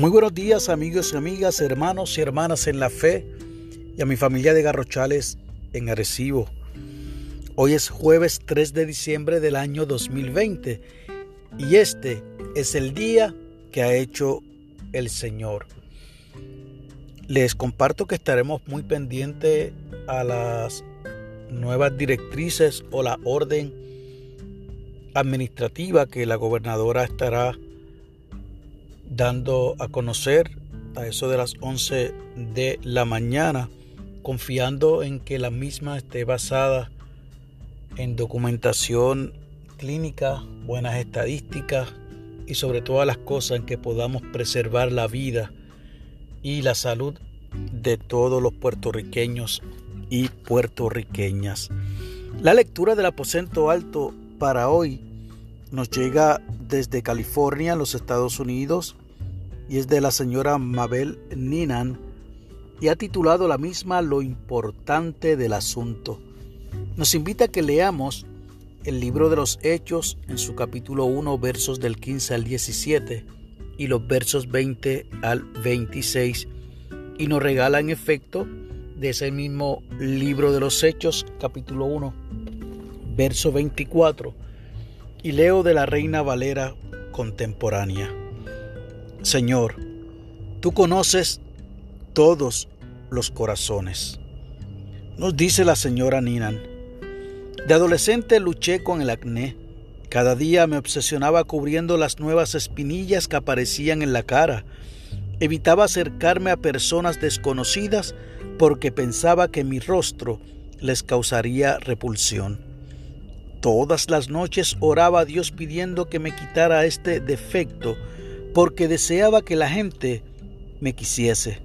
Muy buenos días amigos y amigas, hermanos y hermanas en la fe y a mi familia de Garrochales en Arecibo. Hoy es jueves 3 de diciembre del año 2020 y este es el día que ha hecho el Señor. Les comparto que estaremos muy pendientes a las nuevas directrices o la orden administrativa que la gobernadora estará dando a conocer a eso de las 11 de la mañana, confiando en que la misma esté basada en documentación clínica, buenas estadísticas y sobre todas las cosas en que podamos preservar la vida y la salud de todos los puertorriqueños y puertorriqueñas. La lectura del aposento alto para hoy nos llega desde California, los Estados Unidos, y es de la señora Mabel Ninan, y ha titulado la misma Lo importante del asunto. Nos invita a que leamos el libro de los Hechos en su capítulo 1, versos del 15 al 17 y los versos 20 al 26, y nos regala en efecto de ese mismo libro de los Hechos, capítulo 1, verso 24 y leo de la Reina Valera contemporánea. Señor, tú conoces todos los corazones. Nos dice la señora Ninan. De adolescente luché con el acné. Cada día me obsesionaba cubriendo las nuevas espinillas que aparecían en la cara. Evitaba acercarme a personas desconocidas porque pensaba que mi rostro les causaría repulsión. Todas las noches oraba a Dios pidiendo que me quitara este defecto porque deseaba que la gente me quisiese.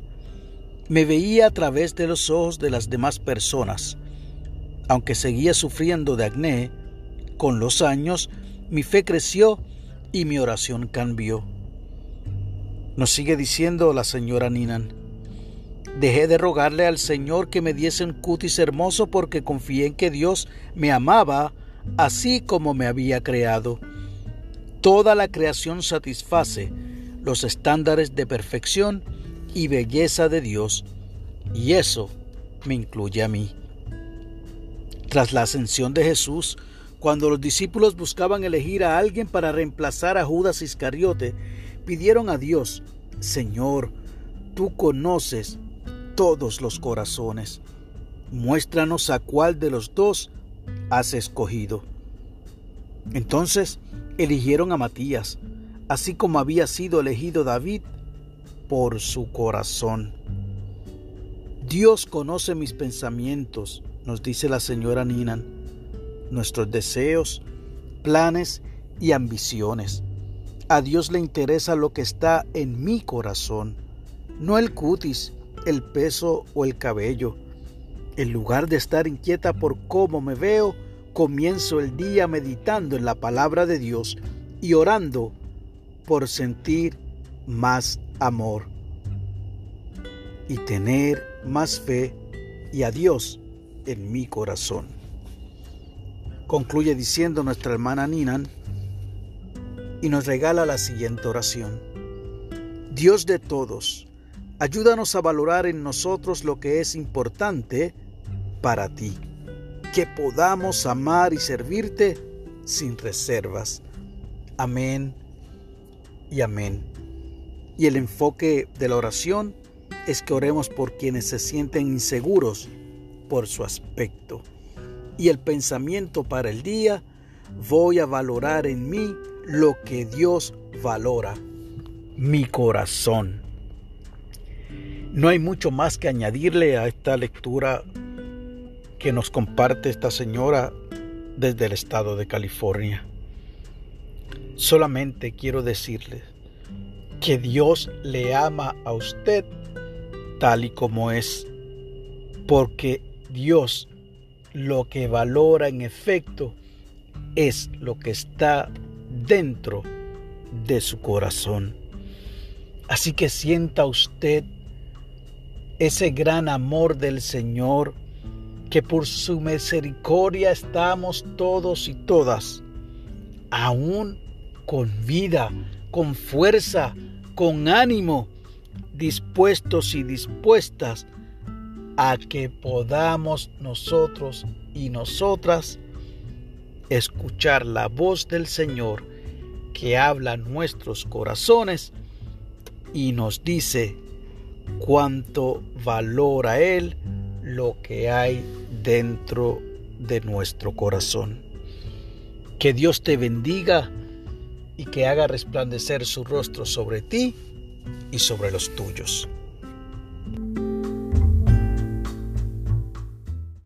Me veía a través de los ojos de las demás personas. Aunque seguía sufriendo de acné, con los años mi fe creció y mi oración cambió. Nos sigue diciendo la señora Ninan. Dejé de rogarle al Señor que me diese un cutis hermoso porque confié en que Dios me amaba así como me había creado. Toda la creación satisface los estándares de perfección y belleza de Dios, y eso me incluye a mí. Tras la ascensión de Jesús, cuando los discípulos buscaban elegir a alguien para reemplazar a Judas Iscariote, pidieron a Dios, Señor, tú conoces todos los corazones. Muéstranos a cuál de los dos has escogido. Entonces eligieron a Matías, así como había sido elegido David por su corazón. Dios conoce mis pensamientos, nos dice la señora Ninan, nuestros deseos, planes y ambiciones. A Dios le interesa lo que está en mi corazón, no el cutis, el peso o el cabello. En lugar de estar inquieta por cómo me veo, comienzo el día meditando en la palabra de Dios y orando por sentir más amor y tener más fe y a Dios en mi corazón. Concluye diciendo nuestra hermana Ninan y nos regala la siguiente oración. Dios de todos, ayúdanos a valorar en nosotros lo que es importante para ti, que podamos amar y servirte sin reservas. Amén y amén. Y el enfoque de la oración es que oremos por quienes se sienten inseguros por su aspecto. Y el pensamiento para el día, voy a valorar en mí lo que Dios valora, mi corazón. No hay mucho más que añadirle a esta lectura que nos comparte esta señora desde el estado de California. Solamente quiero decirle que Dios le ama a usted tal y como es, porque Dios lo que valora en efecto es lo que está dentro de su corazón. Así que sienta usted ese gran amor del Señor que por su misericordia estamos todos y todas, aún con vida, con fuerza, con ánimo, dispuestos y dispuestas a que podamos nosotros y nosotras escuchar la voz del Señor que habla en nuestros corazones y nos dice cuánto valora Él lo que hay dentro de nuestro corazón. Que Dios te bendiga y que haga resplandecer su rostro sobre ti y sobre los tuyos.